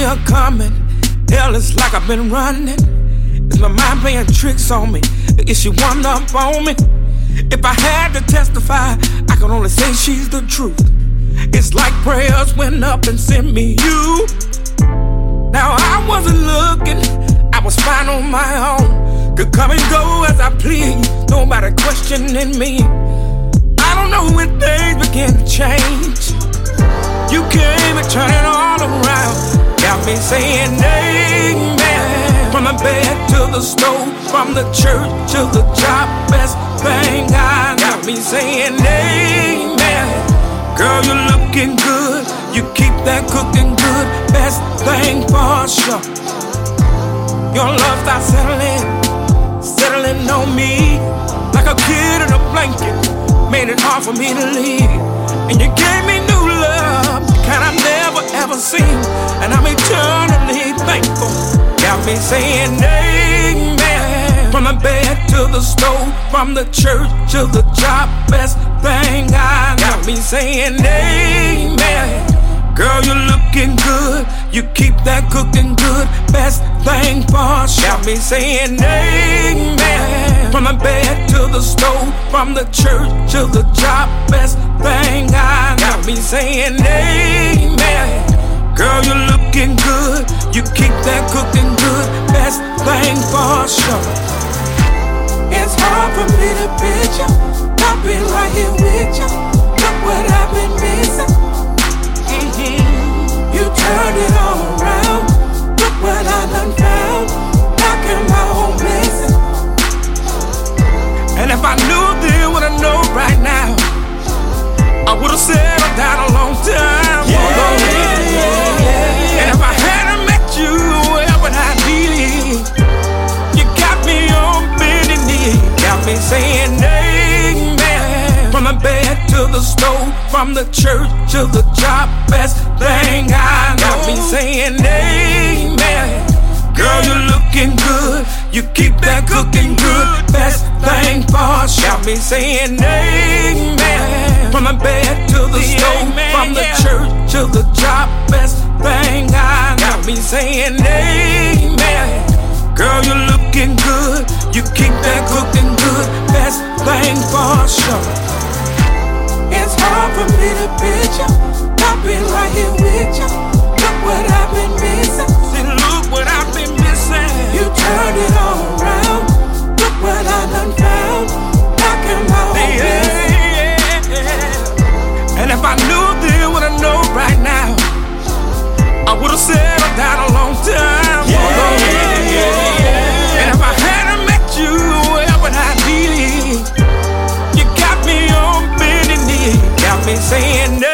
See her coming. Hell, it's like I've been running. Is my mind playing tricks on me? Is she one up on me? If I had to testify, I can only say she's the truth. It's like prayers went up and sent me you. Now I wasn't looking, I was fine on my own. Could come and go as I please, nobody questioning me. Me saying amen. From the bed to the stove, from the church to the job, best thing I got me saying amen. Girl, you're looking good, you keep that cooking good, best thing for sure. Your love starts settling, settling on me like a kid in a blanket. Made it hard for me to leave, and you gave me new love, kind I've never ever seen, me saying amen. From the bed to the stove, from the church to the job, best thing I got me saying amen. Girl, you're looking good. You keep that cooking good. Best thing for sure. Got me saying amen. From the bed to the stove, from the church to the job. Best thing I got me saying amen. Girl, you're looking good. You keep that cooking good. Best thing for sure. It's hard for me to picture. I've been right here with saying amen. From the bed to the stove, from the church to the job, best thing I know. Got me saying amen. Girl, you're looking good. You keep that cooking good. Best thing for sure. Got me saying amen. From the bed to the stove, from the church to the job, best thing I know. Got me saying amen. Girl, you're looking good. with ya. I've been right here with ya. Look what I've been missing. Then look what I've been missing. You turned it all around. Look what I done found. Back in my own yeah, yeah, yeah. And if I knew then what I know right now, I would've settled down a long time ago. Yeah, yeah, yeah, And if I hadn't met you, where would I be? You got me on bending knee, got me saying no.